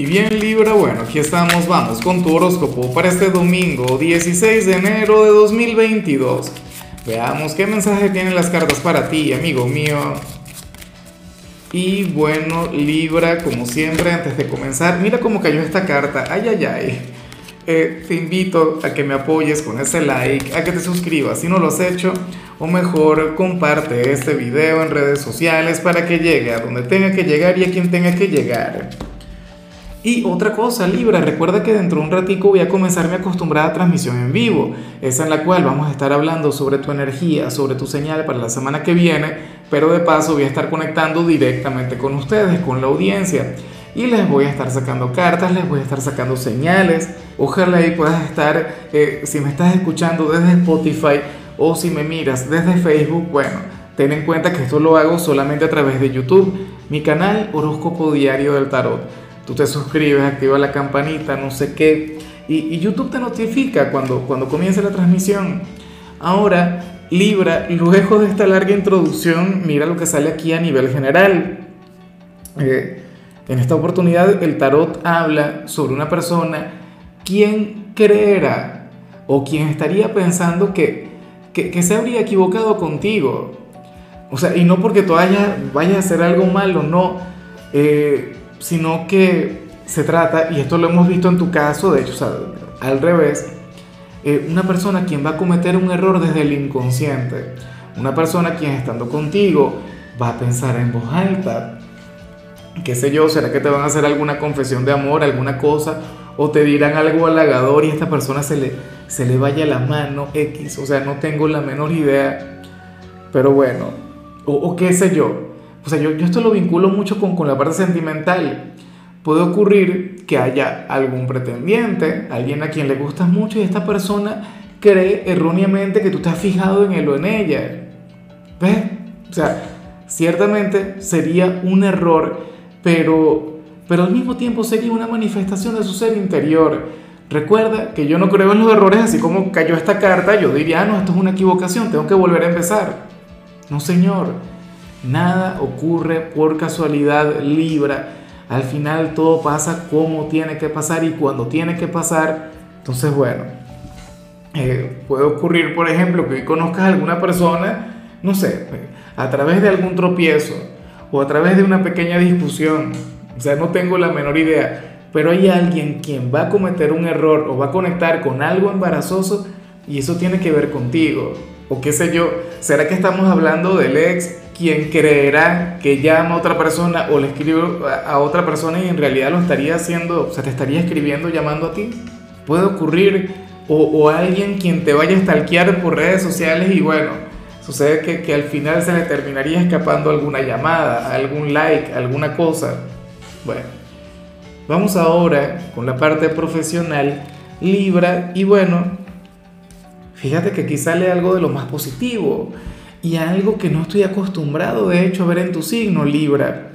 Y bien Libra, bueno, aquí estamos, vamos con tu horóscopo para este domingo 16 de enero de 2022. Veamos qué mensaje tienen las cartas para ti, amigo mío. Y bueno, Libra, como siempre, antes de comenzar, mira cómo cayó esta carta. Ay, ay, ay. Eh, te invito a que me apoyes con ese like, a que te suscribas si no lo has hecho, o mejor comparte este video en redes sociales para que llegue a donde tenga que llegar y a quien tenga que llegar. Y otra cosa, Libra, recuerda que dentro de un ratico voy a comenzar mi acostumbrada transmisión en vivo, esa en la cual vamos a estar hablando sobre tu energía, sobre tu señal para la semana que viene, pero de paso voy a estar conectando directamente con ustedes, con la audiencia, y les voy a estar sacando cartas, les voy a estar sacando señales, ojalá ahí puedas estar, eh, si me estás escuchando desde Spotify o si me miras desde Facebook, bueno, ten en cuenta que esto lo hago solamente a través de YouTube, mi canal Horóscopo Diario del Tarot tú te suscribes, activas la campanita, no sé qué, y, YouTube te notifica cuando, cuando comience la transmisión. Ahora, Libra, luego de esta larga introducción, mira lo que sale aquí a nivel general. Eh, en esta oportunidad, el tarot habla sobre una persona quien creerá o quien estaría pensando que, que, se habría equivocado contigo. O sea, y no porque tú vayas, vaya a hacer algo malo, no. Eh, sino que se trata, y esto lo hemos visto en tu caso, de hecho, al revés, eh, una persona quien va a cometer un error desde el inconsciente, una persona quien estando contigo va a pensar en voz alta, qué sé yo, será que te van a hacer alguna confesión de amor, alguna cosa, o te dirán algo halagador y a esta persona se le, se le vaya la mano X, o sea, no tengo la menor idea, pero bueno, o, o qué sé yo, o sea, yo, yo esto lo vinculo mucho con, con la parte sentimental. Puede ocurrir que haya algún pretendiente, alguien a quien le gustas mucho y esta persona cree erróneamente que tú has fijado en él o en ella. ¿Ves? O sea, ciertamente sería un error, pero, pero al mismo tiempo sería una manifestación de su ser interior. Recuerda que yo no creo en los errores, así como cayó esta carta, yo diría, ah, no, esto es una equivocación, tengo que volver a empezar. No, señor. Nada ocurre por casualidad, Libra. Al final todo pasa como tiene que pasar y cuando tiene que pasar. Entonces, bueno, eh, puede ocurrir, por ejemplo, que conozcas a alguna persona, no sé, a través de algún tropiezo o a través de una pequeña discusión. O sea, no tengo la menor idea. Pero hay alguien quien va a cometer un error o va a conectar con algo embarazoso y eso tiene que ver contigo. O qué sé yo, ¿será que estamos hablando del ex quien creerá que llama a otra persona o le escribe a otra persona y en realidad lo estaría haciendo, o sea, te estaría escribiendo llamando a ti. Puede ocurrir, o, alguien quien te vaya a stalkear por redes sociales y bueno, sucede que, que al final se le terminaría escapando alguna llamada, algún like, alguna cosa. Bueno, vamos ahora con la parte profesional, Libra, y bueno, fíjate que aquí sale algo de lo más positivo y algo que no estoy acostumbrado de hecho a ver en tu signo, Libra.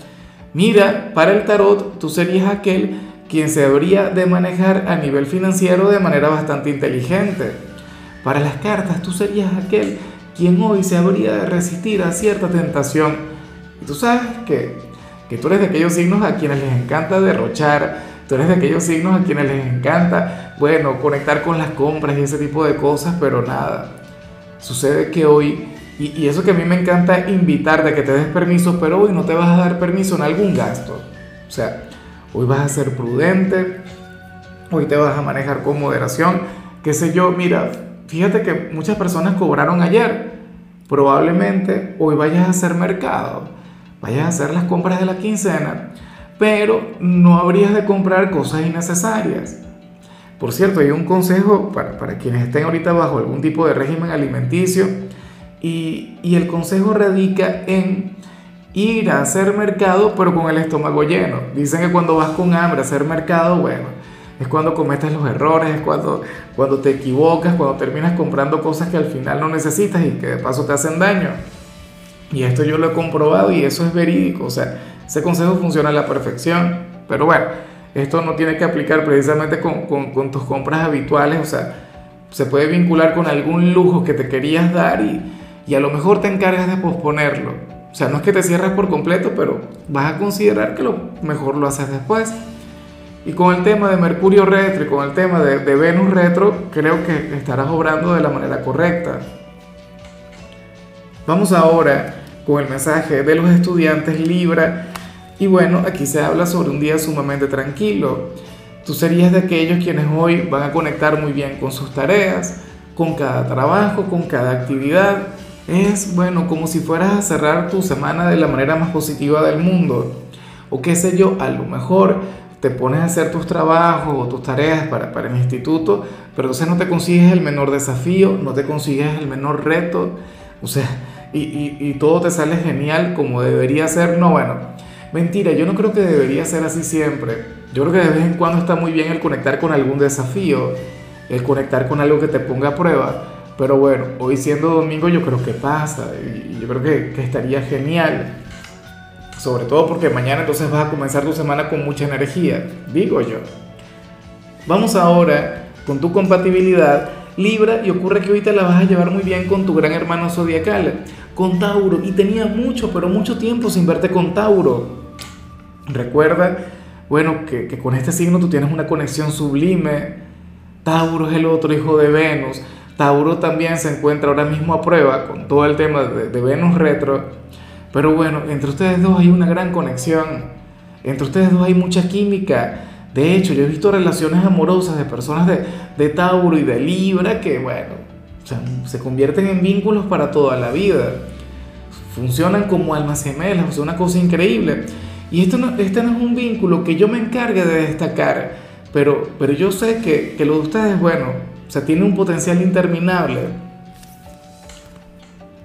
Mira, para el tarot tú serías aquel quien se habría de manejar a nivel financiero de manera bastante inteligente. Para las cartas tú serías aquel quien hoy se habría de resistir a cierta tentación. Y tú sabes que, que tú eres de aquellos signos a quienes les encanta derrochar, tú eres de aquellos signos a quienes les encanta, bueno, conectar con las compras y ese tipo de cosas, pero nada. Sucede que hoy y, eso que a mí me encanta invitarte a que te des permiso, pero hoy no te vas a dar permiso en algún gasto. O sea, hoy vas a ser prudente, hoy te vas a manejar con moderación, qué sé yo. Mira, fíjate que muchas personas cobraron ayer. Probablemente hoy vayas a hacer mercado, vayas a hacer las compras de la quincena, pero no habrías de comprar cosas innecesarias. Por cierto, hay un consejo para, para quienes estén ahorita bajo algún tipo de régimen alimenticio y, el consejo radica en ir a hacer mercado, pero con el estómago lleno. Dicen que cuando vas con hambre a hacer mercado, bueno, es cuando cometes los errores, es cuando, cuando te equivocas, cuando terminas comprando cosas que al final no necesitas y que de paso te hacen daño. Y esto yo lo he comprobado y eso es verídico, o sea, ese consejo funciona a la perfección. Pero bueno, esto no tiene que aplicar precisamente con, con, con tus compras habituales, o sea, se puede vincular con algún lujo que te querías dar y y a lo mejor te encargas de posponerlo. O sea, no es que te cierres por completo, pero vas a considerar que lo mejor lo haces después. Y con el tema de Mercurio retro y con el tema de, Venus retro, creo que estarás obrando de la manera correcta. Vamos ahora con el mensaje de los estudiantes Libra. Y bueno, aquí se habla sobre un día sumamente tranquilo. Tú serías de aquellos quienes hoy van a conectar muy bien con sus tareas, con cada trabajo, con cada actividad. Es bueno, como si fueras a cerrar tu semana de la manera más positiva del mundo. O qué sé yo, a lo mejor te pones a hacer tus trabajos o tus tareas para, para el instituto, pero entonces no te consigues el menor desafío, no te consigues el menor reto. O sea, y, todo te sale genial como debería ser. No, bueno, mentira, yo no creo que debería ser así siempre. Yo creo que de vez en cuando está muy bien el conectar con algún desafío, el conectar con algo que te ponga a prueba. Pero bueno, hoy siendo domingo yo creo que pasa y yo creo que, que estaría genial. Sobre todo porque mañana entonces vas a comenzar tu semana con mucha energía, digo yo. Vamos ahora con tu compatibilidad Libra y ocurre que te la vas a llevar muy bien con tu gran hermano zodiacal con Tauro y tenía mucho, pero mucho tiempo sin verte con Tauro. Recuerda, bueno, que, con este signo tú tienes una conexión sublime. Tauro es el otro hijo de Venus. Tauro también se encuentra ahora mismo a prueba con todo el tema de, de Venus retro. Pero bueno, entre ustedes dos hay una gran conexión. Entre ustedes dos hay mucha química. De hecho, yo he visto relaciones amorosas de personas de, de Tauro y de Libra que, bueno, se convierten en vínculos para toda la vida. Funcionan como almas gemelas, sea, una cosa increíble. Y esto no, este no es un vínculo que yo me encargue de destacar, pero, pero yo sé que, que lo de ustedes, bueno, o sea, tiene un potencial interminable.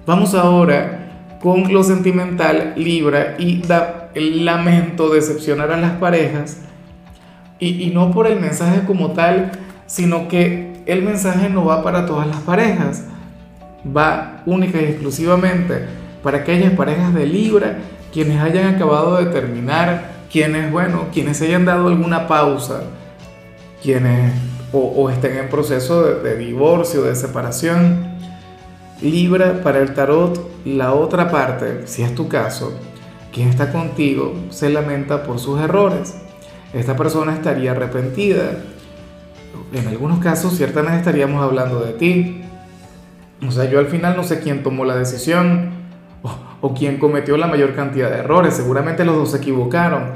Vamos ahora con lo sentimental, Libra, y da, el lamento decepcionar a las parejas, y, y no por el mensaje como tal, sino que el mensaje no va para todas las parejas, va única y exclusivamente para aquellas parejas de Libra quienes hayan acabado de terminar, quienes, bueno, quienes hayan dado alguna pausa, quienes o, estén en proceso de, de divorcio, de separación. Libra para el tarot, la otra parte, si es tu caso, quien está contigo se lamenta por sus errores. Esta persona estaría arrepentida, en algunos casos ciertamente estaríamos hablando de ti. O sea, yo al final no sé quién tomó la decisión o, quién cometió la mayor cantidad de errores. Seguramente los dos se equivocaron.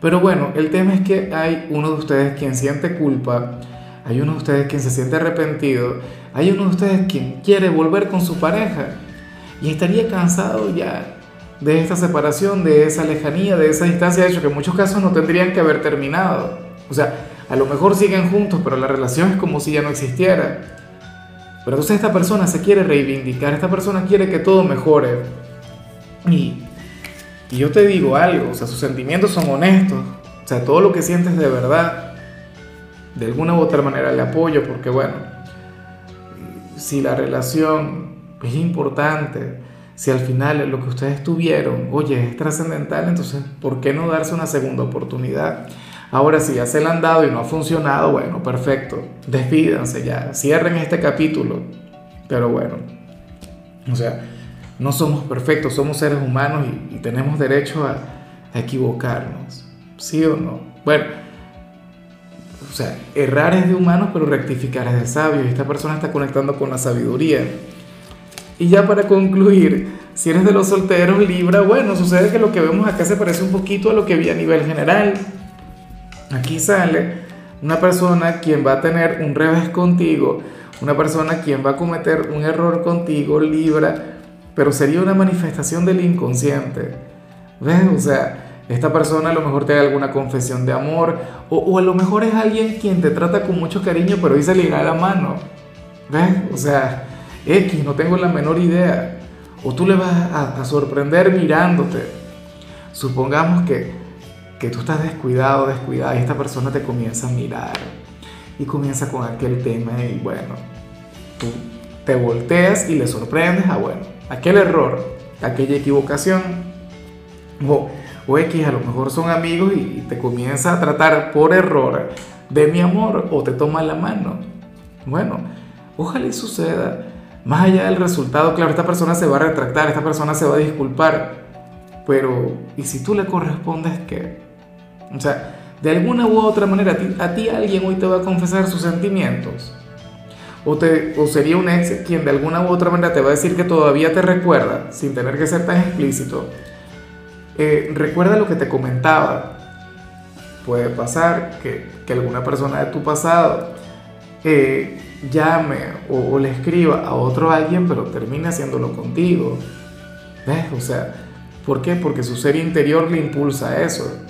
Pero bueno, el tema es que hay uno de ustedes quien siente culpa, hay uno de ustedes quien se siente arrepentido, hay uno de ustedes quien quiere volver con su pareja y estaría cansado ya de esta separación, de esa lejanía, de esa distancia, de hecho que en muchos casos no tendrían que haber terminado. O sea, a lo mejor siguen juntos, pero la relación es como si ya no existiera. Pero entonces esta persona se quiere reivindicar, esta persona quiere que todo mejore. Y, y yo te digo algo, o sea, sus sentimientos son honestos, o sea, todo lo que sientes de verdad, de alguna u otra manera le apoyo, porque bueno, si la relación es importante, si al final lo que ustedes tuvieron, oye, es trascendental, entonces, ¿por qué no darse una segunda oportunidad? Ahora, si ya se le han dado y no ha funcionado, bueno, perfecto. Despídanse ya, cierren este capítulo. Pero bueno, o sea, no somos perfectos, somos seres humanos y, tenemos derecho a, equivocarnos. ¿Sí o no? Bueno, o sea, errar es de humanos, pero rectificar es de sabios. Esta persona está conectando con la sabiduría. Y ya para concluir, si eres de los solteros, Libra, bueno, sucede que lo que vemos acá se parece un poquito a lo que vi a nivel general. Aquí sale una persona quien va a tener un revés contigo, una persona quien va a cometer un error contigo, Libra, pero sería una manifestación del inconsciente. ¿Ves? O sea, esta persona a lo mejor te da alguna confesión de amor, o, a lo mejor es alguien quien te trata con mucho cariño, pero hoy se le a la mano. ¿Ves? O sea, X, no tengo la menor idea. O tú le vas a sorprender mirándote. Supongamos que que tú estás descuidado, descuidada y esta persona te comienza a mirar y comienza con aquel tema y bueno, tú te volteas y le sorprendes a bueno, aquel error, aquella equivocación o, o X a lo mejor son amigos y, te comienza a tratar por error de mi amor o te toma la mano. Bueno, ojalá suceda. Más allá del resultado, claro, esta persona se va a retractar, esta persona se va a disculpar, pero ¿y si tú le correspondes qué? O sea, de alguna u otra manera a ti, a ti alguien hoy te va a confesar sus sentimientos. O, sería un ex quien de alguna u otra manera te va a decir que todavía te recuerda, sin tener que ser tan explícito. Eh, recuerda lo que te comentaba. Puede pasar que, que alguna persona de tu pasado eh, llame o, le escriba a otro alguien, pero termine haciéndolo contigo. ¿Ves? O sea, ¿por qué? Porque su ser interior le impulsa a eso.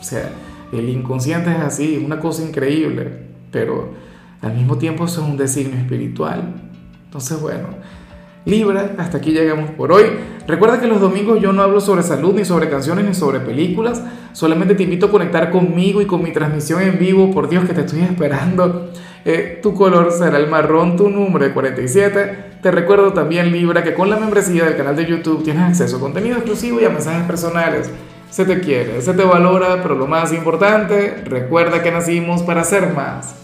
O sea, el inconsciente es así, una cosa increíble, pero al mismo tiempo eso es un designio espiritual. Entonces, bueno, Libra, hasta aquí llegamos por hoy. Recuerda que los domingos yo no hablo sobre salud, ni sobre canciones, ni sobre películas. Solamente te invito a conectar conmigo y con mi transmisión en vivo. Por Dios que te estoy esperando. Eh, tu color será el marrón, tu número de 47. Te recuerdo también, Libra, que con la membresía del canal de YouTube tienes acceso a contenido exclusivo y a mensajes personales. Se te quiere, se te valora, pero lo más importante, recuerda que nacimos para ser más.